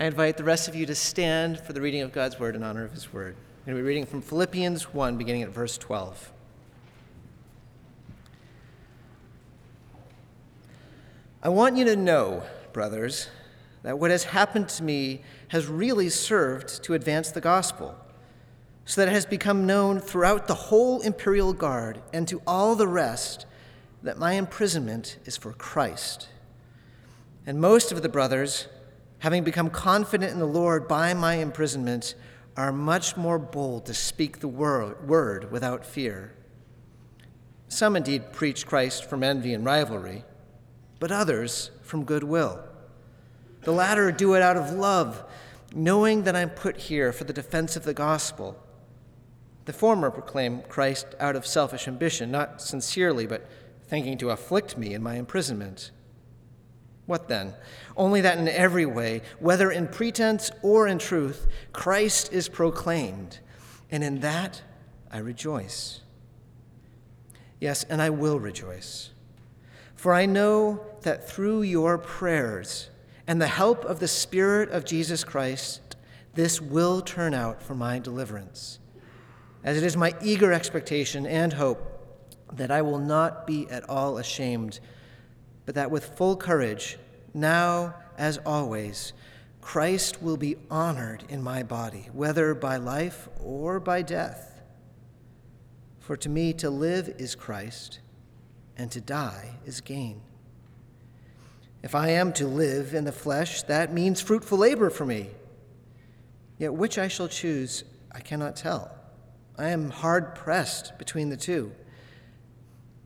I invite the rest of you to stand for the reading of God's word in honor of his word. I'm going to be reading from Philippians 1, beginning at verse 12. I want you to know, brothers, that what has happened to me has really served to advance the gospel, so that it has become known throughout the whole imperial guard and to all the rest that my imprisonment is for Christ. And most of the brothers, having become confident in the Lord by my imprisonment, are much more bold to speak the word without fear. Some indeed preach Christ from envy and rivalry, but others from goodwill. The latter do it out of love, knowing that I'm put here for the defense of the gospel. The former proclaim Christ out of selfish ambition, not sincerely, but thinking to afflict me in my imprisonment. What then? Only that in every way, whether in pretense or in truth, Christ is proclaimed, and in that I rejoice. Yes, and I will rejoice. For I know that through your prayers and the help of the Spirit of Jesus Christ, this will turn out for my deliverance, as it is my eager expectation and hope that I will not be at all ashamed, but that with full courage, now as always, Christ will be honored in my body, whether by life or by death. For to me to live is Christ, and to die is gain. If I am to live in the flesh, that means fruitful labor for me. Yet which I shall choose, I cannot tell. I am hard pressed between the two.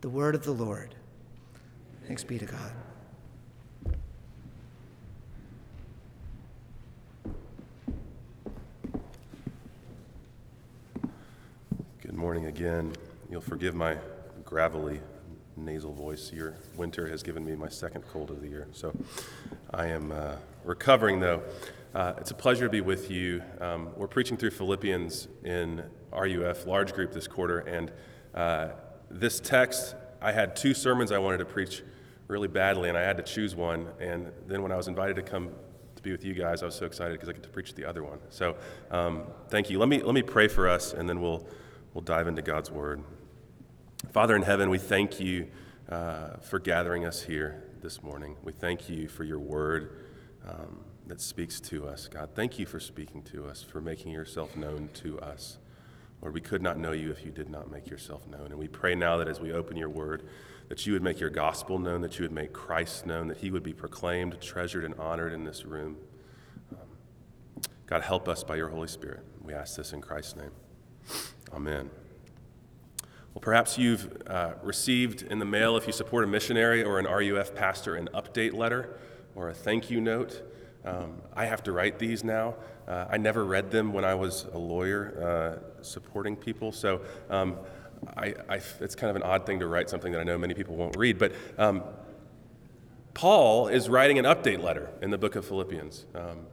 The word of the Lord. Thanks be to God. Good morning again. You'll forgive my gravelly nasal voice. Your winter has given me my second cold of the year. So I am uh, recovering, though. Uh, it's a pleasure to be with you. Um, we're preaching through Philippians in RUF large group this quarter, and uh, this text, I had two sermons I wanted to preach really badly, and I had to choose one. And then when I was invited to come to be with you guys, I was so excited because I get to preach the other one. So um, thank you. Let me, let me pray for us, and then we'll, we'll dive into God's word. Father in heaven, we thank you uh, for gathering us here this morning. We thank you for your word um, that speaks to us. God, thank you for speaking to us, for making yourself known to us. Lord, we could not know you if you did not make yourself known. And we pray now that as we open your word, that you would make your gospel known, that you would make Christ known, that he would be proclaimed, treasured, and honored in this room. Um, God, help us by your Holy Spirit. We ask this in Christ's name. Amen. Well, perhaps you've uh, received in the mail, if you support a missionary or an RUF pastor, an update letter or a thank you note. Um, I have to write these now. Uh, I never read them when I was a lawyer uh, supporting people, so um, I, I, it's kind of an odd thing to write something that I know many people won't read. But um, Paul is writing an update letter in the book of Philippians. Um,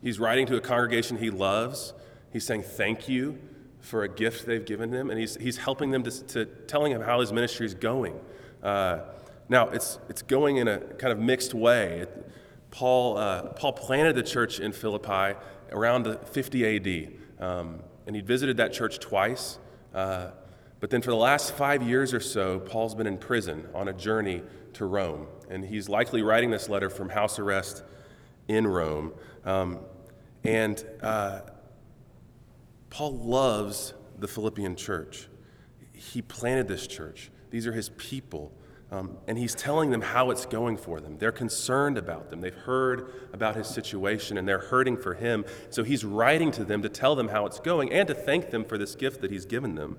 he's writing to a congregation he loves. He's saying thank you for a gift they've given him, and he's, he's helping them to, to telling him how his ministry is going. Uh, now, it's, it's going in a kind of mixed way. It, Paul, uh, Paul planted the church in Philippi around 50 AD, um, and he visited that church twice. Uh, but then for the last five years or so, Paul's been in prison on a journey to Rome, and he's likely writing this letter from house arrest in Rome. Um, and uh, Paul loves the Philippian church. He planted this church, these are his people. Um, and he's telling them how it's going for them. They're concerned about them. They've heard about his situation and they're hurting for him. So he's writing to them to tell them how it's going and to thank them for this gift that he's given them.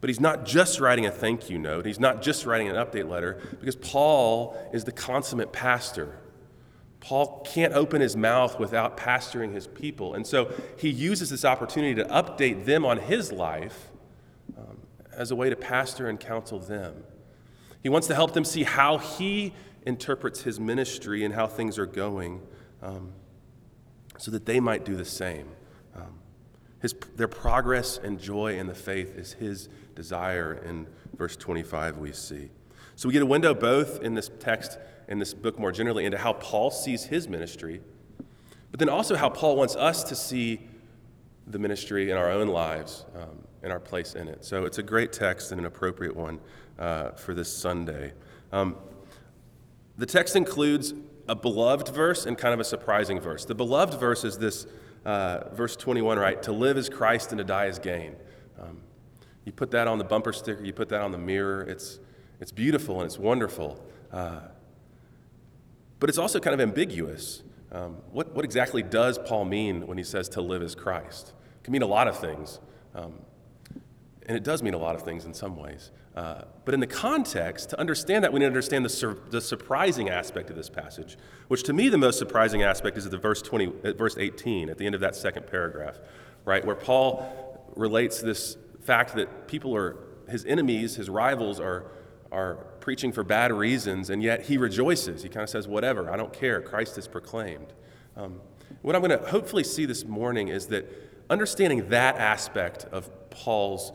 But he's not just writing a thank you note, he's not just writing an update letter, because Paul is the consummate pastor. Paul can't open his mouth without pastoring his people. And so he uses this opportunity to update them on his life um, as a way to pastor and counsel them. He wants to help them see how he interprets his ministry and how things are going um, so that they might do the same. Um, his, their progress and joy in the faith is his desire in verse 25, we see. So we get a window both in this text and this book more generally into how Paul sees his ministry, but then also how Paul wants us to see the ministry in our own lives um, and our place in it. So it's a great text and an appropriate one uh, for this Sunday. Um, the text includes a beloved verse and kind of a surprising verse. The beloved verse is this uh, verse 21, right? To live is Christ and to die is gain. Um, you put that on the bumper sticker, you put that on the mirror. It's, it's beautiful and it's wonderful. Uh, but it's also kind of ambiguous. Um, what, what exactly does Paul mean when he says to live as Christ? It can mean a lot of things. Um, and it does mean a lot of things in some ways. Uh, but in the context, to understand that, we need to understand the, sur- the surprising aspect of this passage, which to me, the most surprising aspect is at the verse, 20, at verse 18, at the end of that second paragraph, right, where Paul relates this fact that people are, his enemies, his rivals, are, are preaching for bad reasons, and yet he rejoices. He kind of says, Whatever, I don't care. Christ is proclaimed. Um, what I'm going to hopefully see this morning is that understanding that aspect of Paul's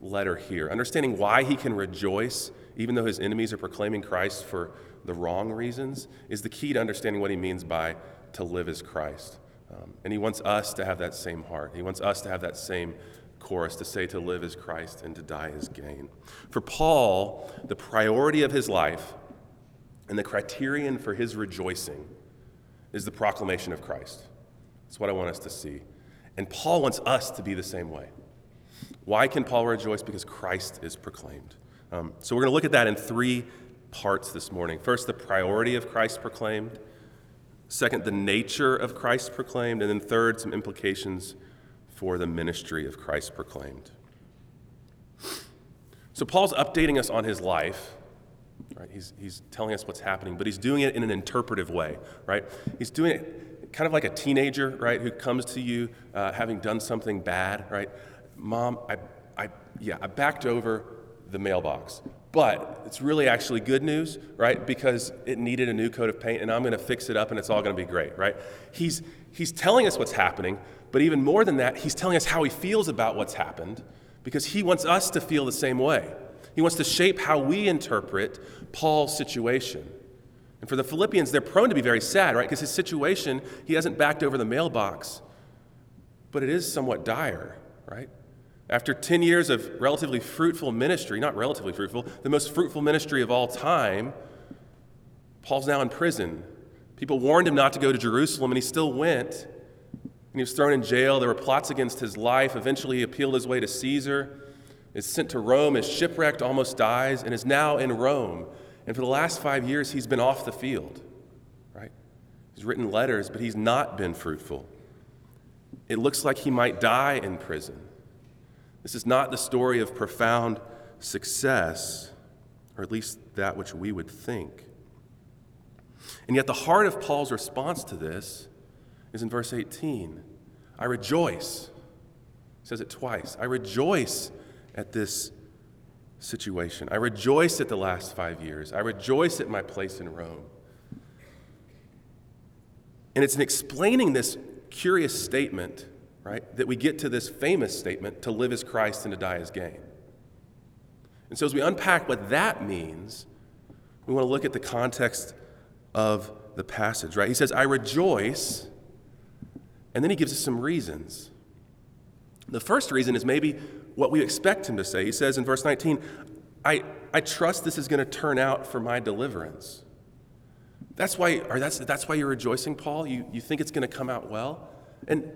letter here, understanding why he can rejoice even though his enemies are proclaiming Christ for the wrong reasons, is the key to understanding what he means by to live as Christ. Um, and he wants us to have that same heart. He wants us to have that same chorus to say to live as Christ and to die as gain. For Paul, the priority of his life and the criterion for his rejoicing is the proclamation of Christ. That's what I want us to see. And Paul wants us to be the same way. Why can Paul rejoice? Because Christ is proclaimed. Um, so we're going to look at that in three parts this morning. First, the priority of Christ proclaimed. Second, the nature of Christ proclaimed. And then third, some implications for the ministry of Christ proclaimed. So Paul's updating us on his life. Right? He's, he's telling us what's happening, but he's doing it in an interpretive way, right? He's doing it kind of like a teenager, right, who comes to you uh, having done something bad, right? Mom, I, I, yeah, I backed over the mailbox. But it's really actually good news, right? Because it needed a new coat of paint and I'm going to fix it up and it's all going to be great, right? He's, he's telling us what's happening, but even more than that, he's telling us how he feels about what's happened because he wants us to feel the same way. He wants to shape how we interpret Paul's situation. And for the Philippians, they're prone to be very sad, right? Because his situation, he hasn't backed over the mailbox, but it is somewhat dire, right? After 10 years of relatively fruitful ministry, not relatively fruitful, the most fruitful ministry of all time, Paul's now in prison. People warned him not to go to Jerusalem, and he still went. And he was thrown in jail. There were plots against his life. Eventually, he appealed his way to Caesar, is sent to Rome, is shipwrecked, almost dies, and is now in Rome. And for the last five years, he's been off the field, right? He's written letters, but he's not been fruitful. It looks like he might die in prison. This is not the story of profound success, or at least that which we would think. And yet, the heart of Paul's response to this is in verse 18 I rejoice. He says it twice. I rejoice at this situation. I rejoice at the last five years. I rejoice at my place in Rome. And it's in explaining this curious statement right? That we get to this famous statement to live as Christ and to die as gain. And so, as we unpack what that means, we want to look at the context of the passage, right? He says, I rejoice, and then he gives us some reasons. The first reason is maybe what we expect him to say. He says in verse 19, I, I trust this is going to turn out for my deliverance. That's why, or that's, that's why you're rejoicing, Paul? You, you think it's going to come out well? And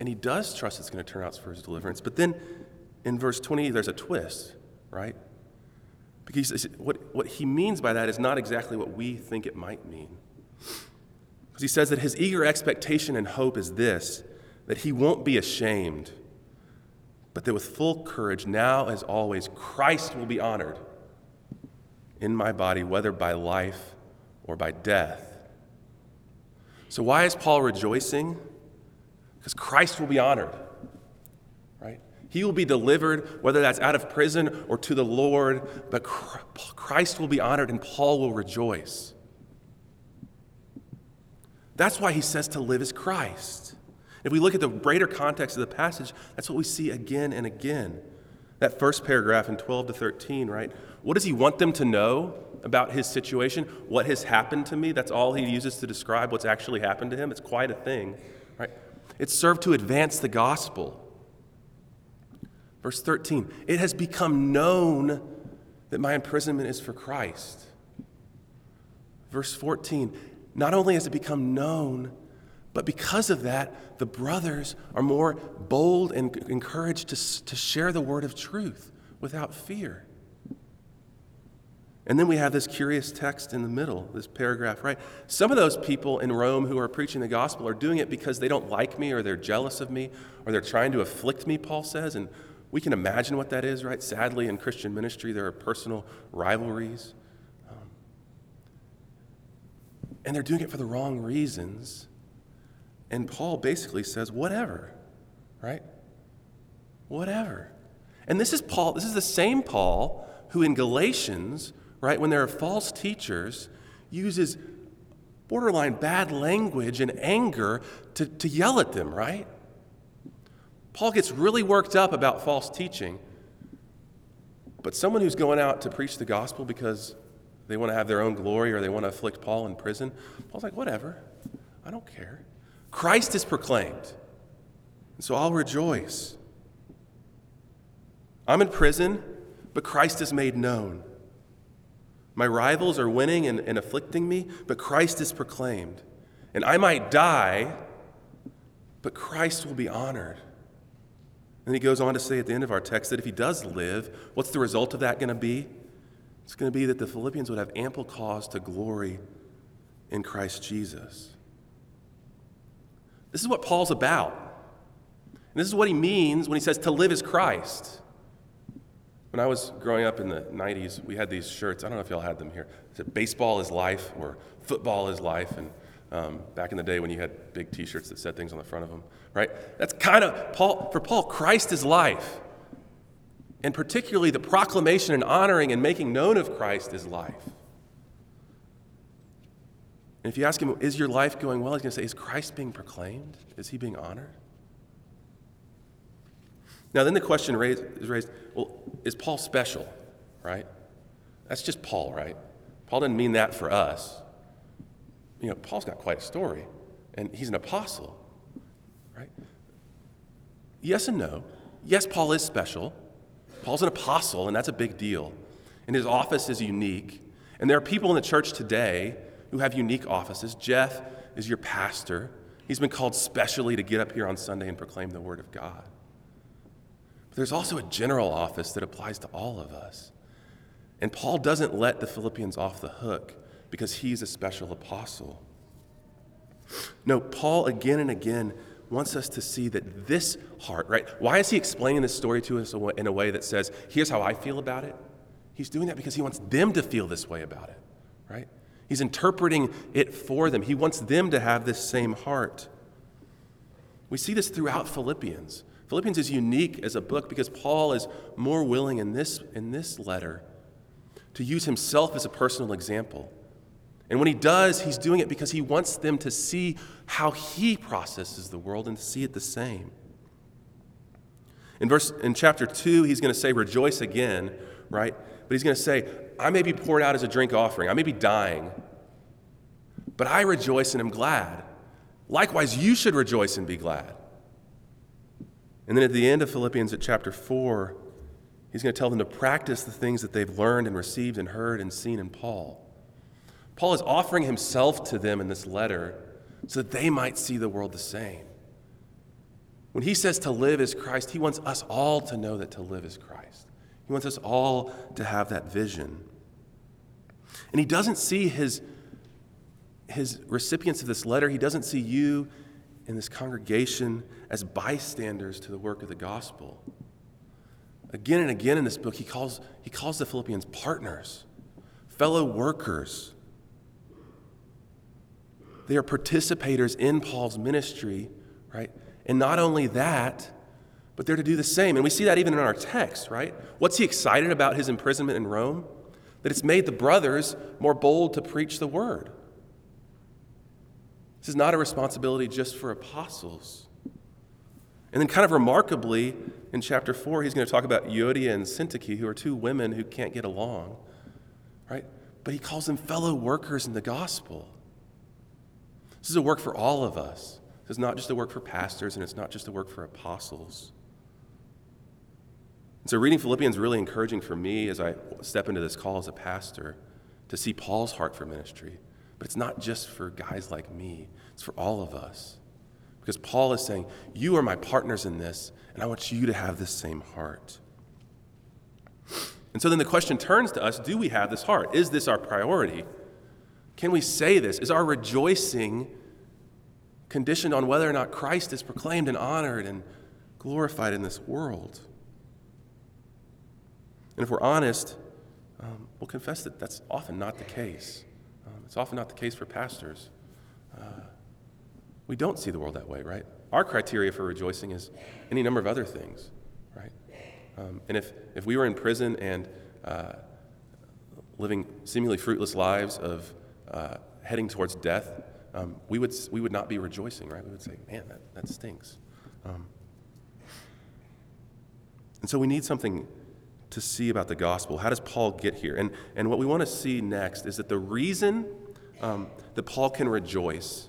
and he does trust it's going to turn out for his deliverance. But then in verse 20, there's a twist, right? Because what, what he means by that is not exactly what we think it might mean. Because he says that his eager expectation and hope is this that he won't be ashamed, but that with full courage, now as always, Christ will be honored in my body, whether by life or by death. So, why is Paul rejoicing? Because Christ will be honored, right? He will be delivered, whether that's out of prison or to the Lord, but Christ will be honored and Paul will rejoice. That's why he says to live as Christ. If we look at the greater context of the passage, that's what we see again and again. That first paragraph in 12 to 13, right? What does he want them to know about his situation? What has happened to me? That's all he uses to describe what's actually happened to him. It's quite a thing, right? It's served to advance the gospel. Verse 13, it has become known that my imprisonment is for Christ. Verse 14, not only has it become known, but because of that, the brothers are more bold and encouraged to, to share the word of truth without fear. And then we have this curious text in the middle, this paragraph, right? Some of those people in Rome who are preaching the gospel are doing it because they don't like me or they're jealous of me or they're trying to afflict me, Paul says. And we can imagine what that is, right? Sadly, in Christian ministry, there are personal rivalries. Um, and they're doing it for the wrong reasons. And Paul basically says, whatever, right? Whatever. And this is Paul, this is the same Paul who in Galatians, right, when there are false teachers, uses borderline bad language and anger to, to yell at them, right? Paul gets really worked up about false teaching. But someone who's going out to preach the gospel because they want to have their own glory or they want to afflict Paul in prison, Paul's like, whatever, I don't care. Christ is proclaimed. So I'll rejoice. I'm in prison, but Christ is made known. My rivals are winning and, and afflicting me, but Christ is proclaimed. And I might die, but Christ will be honored. And he goes on to say at the end of our text that if he does live, what's the result of that going to be? It's going to be that the Philippians would have ample cause to glory in Christ Jesus. This is what Paul's about. And this is what he means when he says to live is Christ. When I was growing up in the 90s, we had these shirts. I don't know if y'all had them here. It said, Baseball is life or football is life. And um, back in the day when you had big t shirts that said things on the front of them, right? That's kind of, Paul, for Paul, Christ is life. And particularly the proclamation and honoring and making known of Christ is life. And if you ask him, is your life going well? He's going to say, is Christ being proclaimed? Is he being honored? Now, then the question raised, is raised well, is Paul special, right? That's just Paul, right? Paul didn't mean that for us you know, Paul's got quite a story, and he's an apostle, right? Yes and no. Yes, Paul is special. Paul's an apostle, and that's a big deal. And his office is unique. And there are people in the church today who have unique offices. Jeff is your pastor. He's been called specially to get up here on Sunday and proclaim the Word of God. But there's also a general office that applies to all of us. And Paul doesn't let the Philippians off the hook because he's a special apostle. No, Paul again and again wants us to see that this heart, right? Why is he explaining this story to us in a way that says, here's how I feel about it? He's doing that because he wants them to feel this way about it, right? He's interpreting it for them. He wants them to have this same heart. We see this throughout Philippians. Philippians is unique as a book because Paul is more willing in this, in this letter to use himself as a personal example and when he does, he's doing it because he wants them to see how he processes the world and to see it the same. In verse in chapter 2, he's going to say rejoice again, right? But he's going to say, I may be poured out as a drink offering. I may be dying, but I rejoice and am glad. Likewise, you should rejoice and be glad. And then at the end of Philippians at chapter 4, he's going to tell them to practice the things that they've learned and received and heard and seen in Paul. Paul is offering himself to them in this letter so that they might see the world the same. When he says to live as Christ, he wants us all to know that to live is Christ. He wants us all to have that vision. And he doesn't see his, his recipients of this letter, he doesn't see you in this congregation as bystanders to the work of the gospel. Again and again in this book, he calls, he calls the Philippians partners, fellow workers they are participators in Paul's ministry, right? And not only that, but they're to do the same. And we see that even in our text, right? What's he excited about his imprisonment in Rome? That it's made the brothers more bold to preach the word. This is not a responsibility just for apostles. And then, kind of remarkably, in chapter 4, he's going to talk about Euodia and Syntyche, who are two women who can't get along, right? But he calls them fellow workers in the gospel. This is a work for all of us. This is not just a work for pastors, and it's not just a work for apostles. And so, reading Philippians really encouraging for me as I step into this call as a pastor to see Paul's heart for ministry. But it's not just for guys like me, it's for all of us. Because Paul is saying, You are my partners in this, and I want you to have this same heart. And so then the question turns to us do we have this heart? Is this our priority? Can we say this? Is our rejoicing conditioned on whether or not Christ is proclaimed and honored and glorified in this world? And if we're honest, um, we'll confess that that's often not the case. It's often not the case for pastors. Uh, we don't see the world that way, right? Our criteria for rejoicing is any number of other things, right? Um, and if, if we were in prison and uh, living seemingly fruitless lives of uh, heading towards death, um, we, would, we would not be rejoicing, right? We would say, man, that, that stinks. Um, and so we need something to see about the gospel. How does Paul get here? And, and what we want to see next is that the reason um, that Paul can rejoice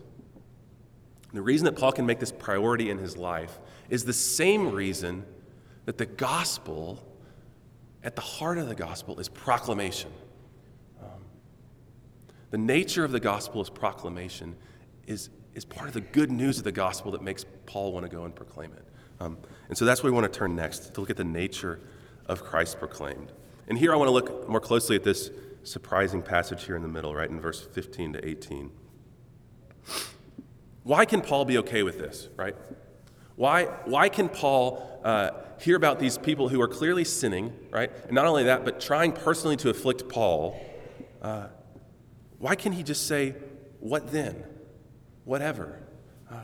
the reason that Paul can make this priority in his life is the same reason that the gospel, at the heart of the gospel, is proclamation. Um, the nature of the gospel is proclamation, is, is part of the good news of the gospel that makes Paul want to go and proclaim it. Um, and so that's where we want to turn next, to look at the nature of Christ proclaimed. And here I want to look more closely at this surprising passage here in the middle, right in verse 15 to 18. Why can Paul be okay with this, right? Why, why can Paul uh, hear about these people who are clearly sinning, right? And not only that, but trying personally to afflict Paul? Uh, why can he just say, What then? Whatever. Uh,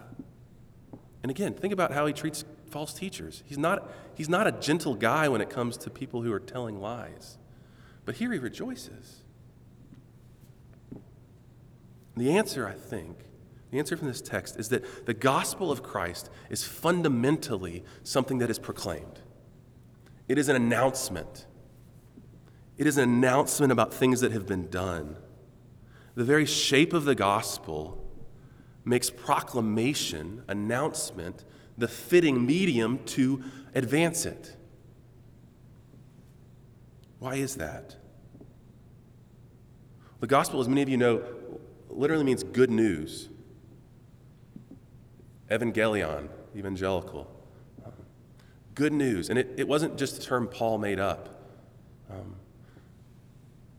and again, think about how he treats false teachers. He's not, he's not a gentle guy when it comes to people who are telling lies. But here he rejoices. The answer, I think, the answer from this text is that the gospel of Christ is fundamentally something that is proclaimed. It is an announcement. It is an announcement about things that have been done. The very shape of the gospel makes proclamation, announcement, the fitting medium to advance it. Why is that? The gospel, as many of you know, literally means good news evangelion, evangelical. Good news. And it, it wasn't just a term Paul made up. Um,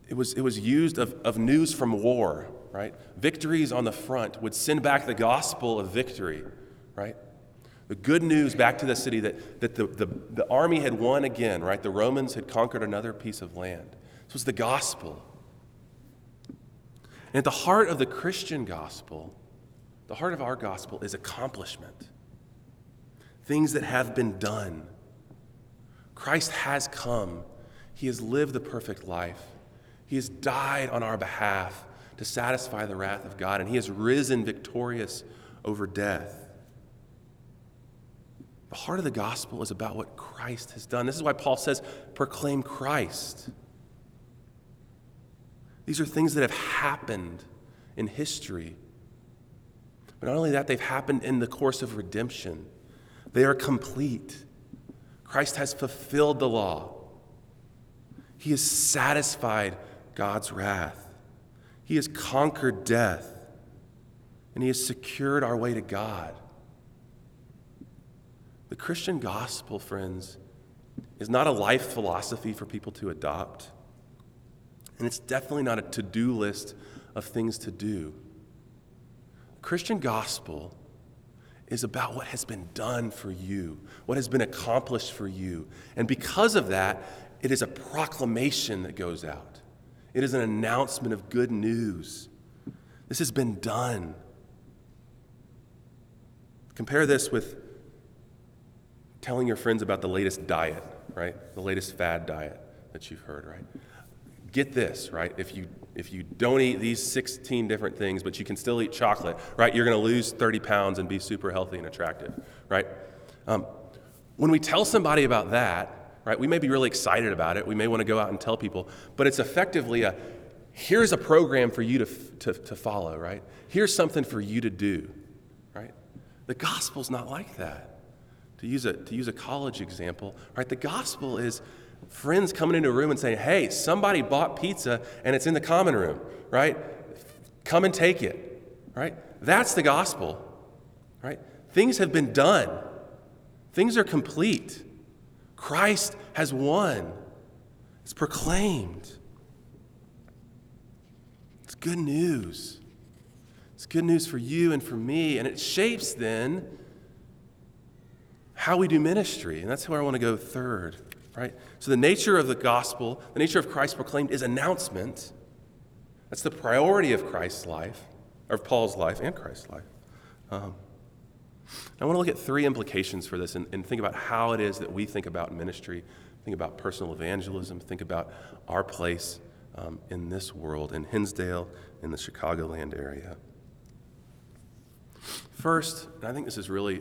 it, was, it was used of, of news from war, right? Victories on the front would send back the gospel of victory, right? The good news back to the city that, that the, the, the army had won again, right? The Romans had conquered another piece of land. This was the gospel. And at the heart of the Christian gospel the heart of our gospel is accomplishment, things that have been done. Christ has come, He has lived the perfect life, He has died on our behalf to satisfy the wrath of God, and He has risen victorious over death. The heart of the gospel is about what Christ has done. This is why Paul says, proclaim Christ. These are things that have happened in history. But not only that, they've happened in the course of redemption. They are complete. Christ has fulfilled the law. He has satisfied God's wrath. He has conquered death. And He has secured our way to God. The Christian gospel, friends, is not a life philosophy for people to adopt. And it's definitely not a to do list of things to do. Christian gospel is about what has been done for you, what has been accomplished for you. And because of that, it is a proclamation that goes out. It is an announcement of good news. This has been done. Compare this with telling your friends about the latest diet, right? The latest fad diet that you've heard, right? Get this, right? If you if you don't eat these 16 different things, but you can still eat chocolate, right? You're going to lose 30 pounds and be super healthy and attractive, right? Um, when we tell somebody about that, right, we may be really excited about it. We may want to go out and tell people, but it's effectively a here's a program for you to, to, to follow, right? Here's something for you to do, right? The gospel's not like that. To use a, to use a college example, right? The gospel is friends coming into a room and saying, hey, somebody bought pizza and it's in the common room, right? Come and take it, right? That's the gospel, right? Things have been done, things are complete. Christ has won, it's proclaimed. It's good news. It's good news for you and for me, and it shapes then how we do ministry. And that's where I want to go third right? So the nature of the gospel, the nature of Christ proclaimed is announcement. That's the priority of Christ's life, or of Paul's life and Christ's life. Um, I want to look at three implications for this and, and, think about how it is that we think about ministry, think about personal evangelism, think about our place um, in this world, in Hinsdale, in the Chicagoland area. First, and I think this is really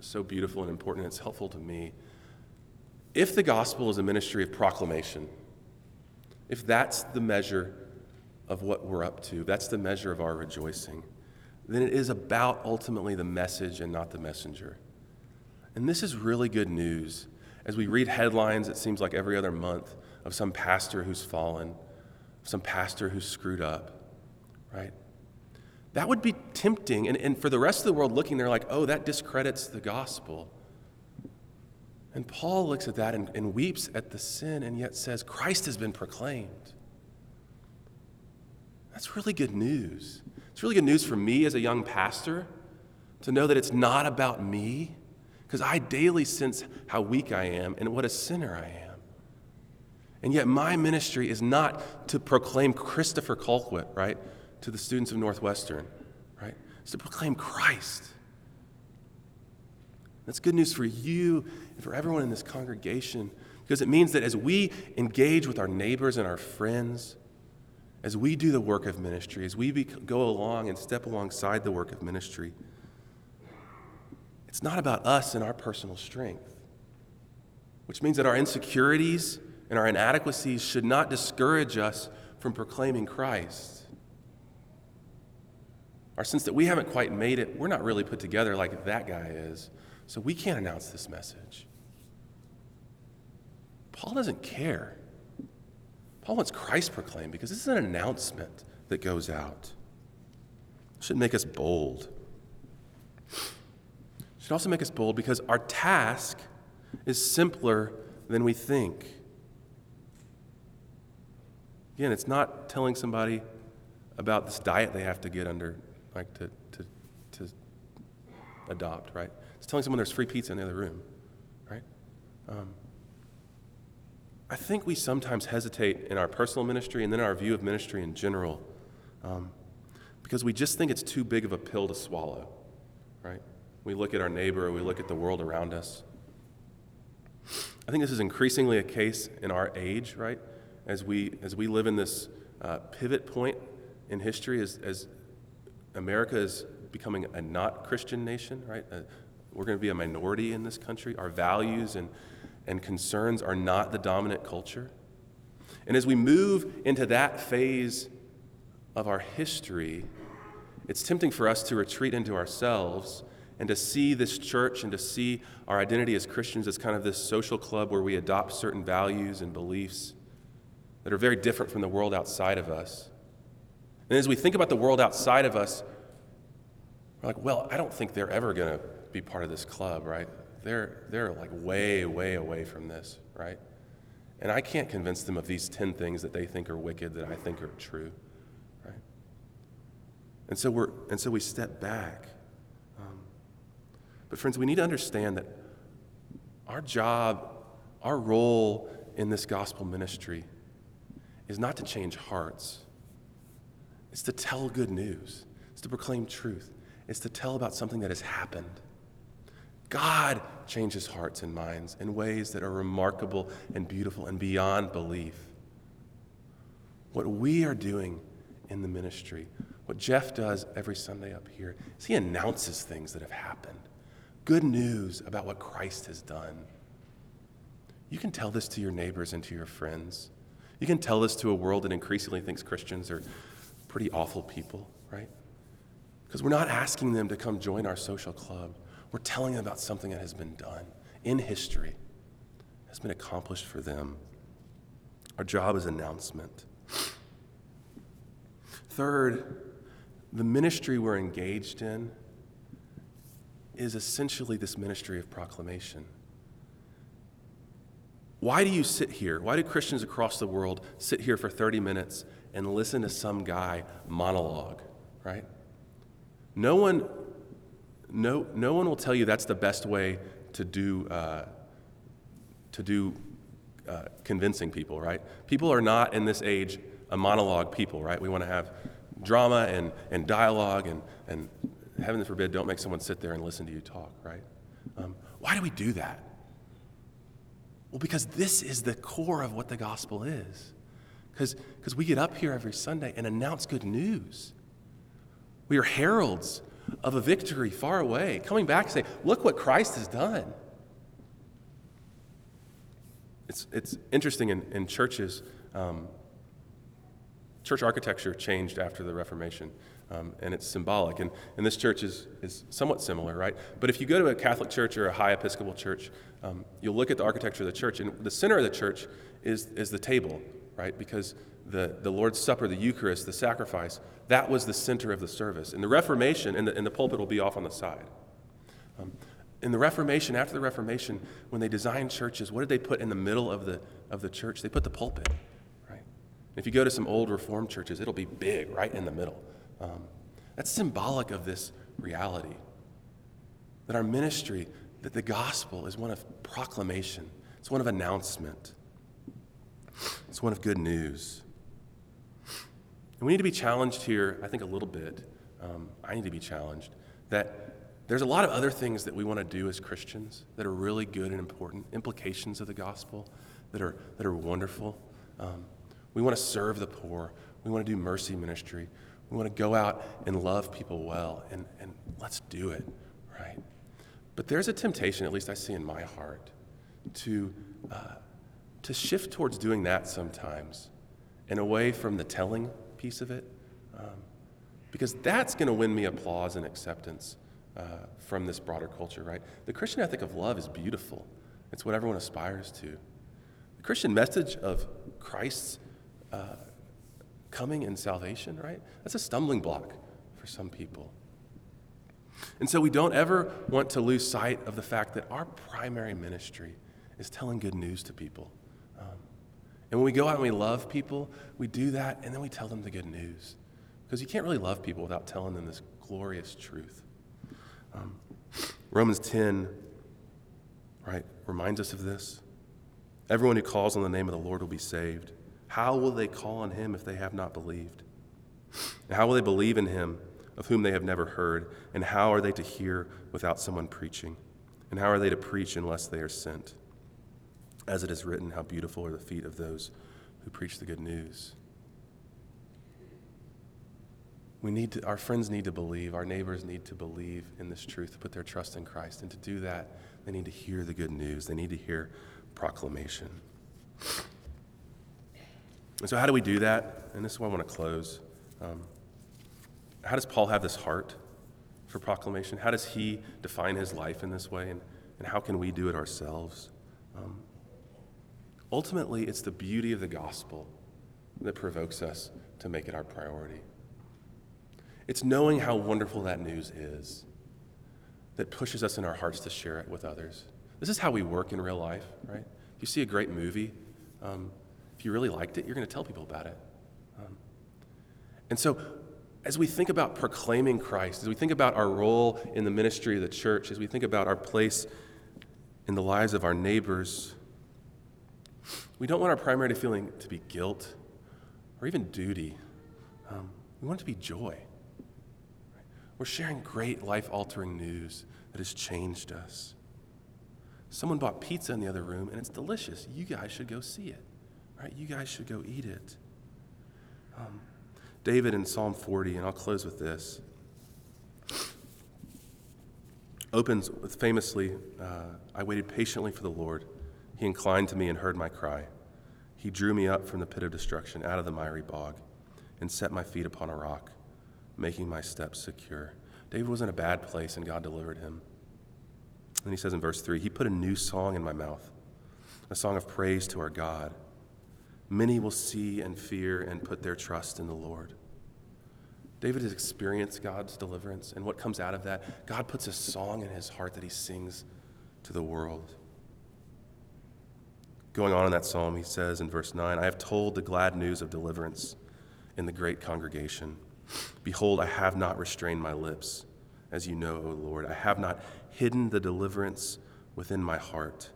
so beautiful and important, it's helpful to me if the gospel is a ministry of proclamation, if that's the measure of what we're up to, that's the measure of our rejoicing, then it is about ultimately the message and not the messenger. And this is really good news. As we read headlines, it seems like every other month, of some pastor who's fallen, some pastor who's screwed up, right? That would be tempting. And, and for the rest of the world looking, they're like, oh, that discredits the gospel. And Paul looks at that and, and weeps at the sin and yet says, Christ has been proclaimed. That's really good news. It's really good news for me as a young pastor to know that it's not about me, because I daily sense how weak I am and what a sinner I am. And yet, my ministry is not to proclaim Christopher Colquitt, right, to the students of Northwestern, right? It's to proclaim Christ. That's good news for you and for everyone in this congregation because it means that as we engage with our neighbors and our friends, as we do the work of ministry, as we be, go along and step alongside the work of ministry, it's not about us and our personal strength, which means that our insecurities and our inadequacies should not discourage us from proclaiming Christ. Our sense that we haven't quite made it, we're not really put together like that guy is. So we can't announce this message. Paul doesn't care. Paul wants Christ proclaimed because this is an announcement that goes out. It should make us bold. It should also make us bold because our task is simpler than we think. Again, it's not telling somebody about this diet they have to get under, like to, to, to adopt, right? It's telling someone there's free pizza in the other room, right? Um, I think we sometimes hesitate in our personal ministry and then our view of ministry in general um, because we just think it's too big of a pill to swallow, right? We look at our neighbor, we look at the world around us. I think this is increasingly a case in our age, right? As we, as we live in this uh, pivot point in history, as, as America is becoming a not Christian nation, right? Uh, we're going to be a minority in this country. Our values and, and concerns are not the dominant culture. And as we move into that phase of our history, it's tempting for us to retreat into ourselves and to see this church and to see our identity as Christians as kind of this social club where we adopt certain values and beliefs that are very different from the world outside of us. And as we think about the world outside of us, we're like, well, I don't think they're ever going to be part of this club, right? They're, they're like way, way away from this, right? And I can't convince them of these 10 things that they think are wicked that I think are true, right? And so, we're, and so we step back. Um, but, friends, we need to understand that our job, our role in this gospel ministry is not to change hearts, it's to tell good news, it's to proclaim truth, it's to tell about something that has happened God changes hearts and minds in ways that are remarkable and beautiful and beyond belief. What we are doing in the ministry, what Jeff does every Sunday up here, is he announces things that have happened. Good news about what Christ has done. You can tell this to your neighbors and to your friends. You can tell this to a world that increasingly thinks Christians are pretty awful people, right? Because we're not asking them to come join our social club. We're telling them about something that has been done in history, has been accomplished for them. Our job is announcement. Third, the ministry we're engaged in is essentially this ministry of proclamation. Why do you sit here? Why do Christians across the world sit here for 30 minutes and listen to some guy monologue, right? No one, no, no one will tell you that's the best way to do, uh, to do uh, convincing people, right? People are not in this age a monologue people, right? We want to have drama and, and dialogue, and, and heaven forbid, don't make someone sit there and listen to you talk, right? Um, why do we do that? Well, because this is the core of what the gospel is. Because we get up here every Sunday and announce good news. We are heralds of a victory far away, coming back and saying, Look what Christ has done. It's, it's interesting in, in churches, um, church architecture changed after the Reformation. Um, and it's symbolic. And, and this church is, is somewhat similar, right? But if you go to a Catholic church or a high Episcopal church, um, you'll look at the architecture of the church, and the center of the church is, is the table, right? Because the, the Lord's Supper, the Eucharist, the sacrifice, that was the center of the service. In the Reformation, and the, and the pulpit will be off on the side. Um, in the Reformation, after the Reformation, when they designed churches, what did they put in the middle of the, of the church? They put the pulpit, right? If you go to some old Reformed churches, it'll be big, right in the middle. Um, that's symbolic of this reality that our ministry, that the gospel is one of proclamation, it's one of announcement, it's one of good news. And we need to be challenged here, I think, a little bit. Um, I need to be challenged that there's a lot of other things that we want to do as Christians that are really good and important, implications of the gospel that are, that are wonderful. Um, we want to serve the poor, we want to do mercy ministry, we want to go out and love people well, and, and let's do it, right? But there's a temptation, at least I see in my heart, to, uh, to shift towards doing that sometimes and away from the telling piece of it, um, because that's going to win me applause and acceptance uh, from this broader culture, right? The Christian ethic of love is beautiful, it's what everyone aspires to. The Christian message of Christ's uh, coming and salvation, right? That's a stumbling block for some people. And so we don't ever want to lose sight of the fact that our primary ministry is telling good news to people. And when we go out and we love people, we do that and then we tell them the good news. Because you can't really love people without telling them this glorious truth. Um, Romans 10, right, reminds us of this. Everyone who calls on the name of the Lord will be saved. How will they call on him if they have not believed? And how will they believe in him of whom they have never heard? And how are they to hear without someone preaching? And how are they to preach unless they are sent? As it is written, how beautiful are the feet of those who preach the good news. We need to, our friends need to believe, our neighbors need to believe in this truth, to put their trust in Christ. And to do that, they need to hear the good news, they need to hear proclamation. And so, how do we do that? And this is where I want to close. Um, how does Paul have this heart for proclamation? How does he define his life in this way? And, and how can we do it ourselves? Um, ultimately, it's the beauty of the gospel that provokes us to make it our priority. It's knowing how wonderful that news is that pushes us in our hearts to share it with others. This is how we work in real life, right? If you see a great movie, um, if you really liked it, you're going to tell people about it. Um, and so, as we think about proclaiming Christ, as we think about our role in the ministry of the church, as we think about our place in the lives of our neighbors, we don't want our primary feeling to be guilt or even duty. Um, we want it to be joy. We're sharing great life altering news that has changed us. Someone bought pizza in the other room and it's delicious. You guys should go see it, right? You guys should go eat it. Um, David in Psalm 40, and I'll close with this, opens with famously, uh, I waited patiently for the Lord. He inclined to me and heard my cry. He drew me up from the pit of destruction, out of the miry bog, and set my feet upon a rock, making my steps secure. David was in a bad place, and God delivered him. And he says in verse 3 He put a new song in my mouth, a song of praise to our God. Many will see and fear and put their trust in the Lord. David has experienced God's deliverance, and what comes out of that, God puts a song in his heart that he sings to the world. Going on in that psalm, he says in verse 9, I have told the glad news of deliverance in the great congregation. Behold, I have not restrained my lips, as you know, O Lord. I have not hidden the deliverance within my heart.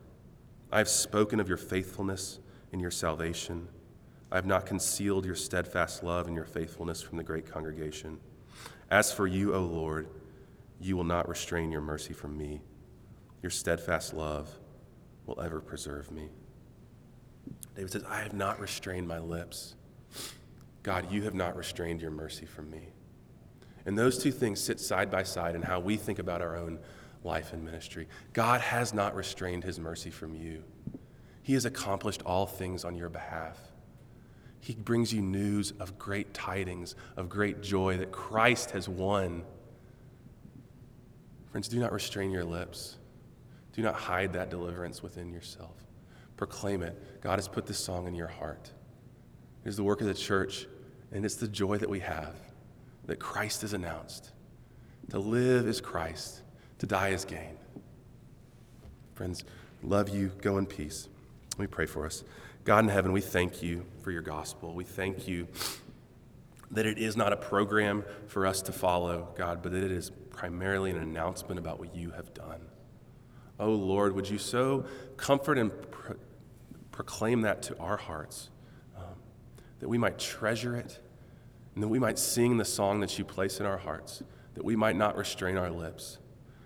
I have spoken of your faithfulness and your salvation. I have not concealed your steadfast love and your faithfulness from the great congregation. As for you, O Lord, you will not restrain your mercy from me. Your steadfast love will ever preserve me. David says, I have not restrained my lips. God, you have not restrained your mercy from me. And those two things sit side by side in how we think about our own life and ministry. God has not restrained his mercy from you, he has accomplished all things on your behalf. He brings you news of great tidings, of great joy that Christ has won. Friends, do not restrain your lips. Do not hide that deliverance within yourself. Proclaim it. God has put this song in your heart. It is the work of the church, and it's the joy that we have that Christ is announced. To live is Christ, to die is gain. Friends, love you. Go in peace. Let me pray for us. God in heaven, we thank you for your gospel. We thank you that it is not a program for us to follow, God, but that it is primarily an announcement about what you have done. Oh Lord, would you so comfort and proclaim that to our hearts, um, that we might treasure it, and that we might sing the song that you place in our hearts, that we might not restrain our lips,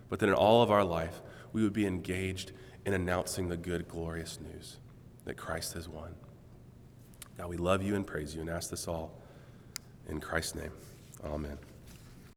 but that in all of our life we would be engaged in announcing the good, glorious news that Christ has won. Now we love you and praise you and ask this all in Christ's name. Amen.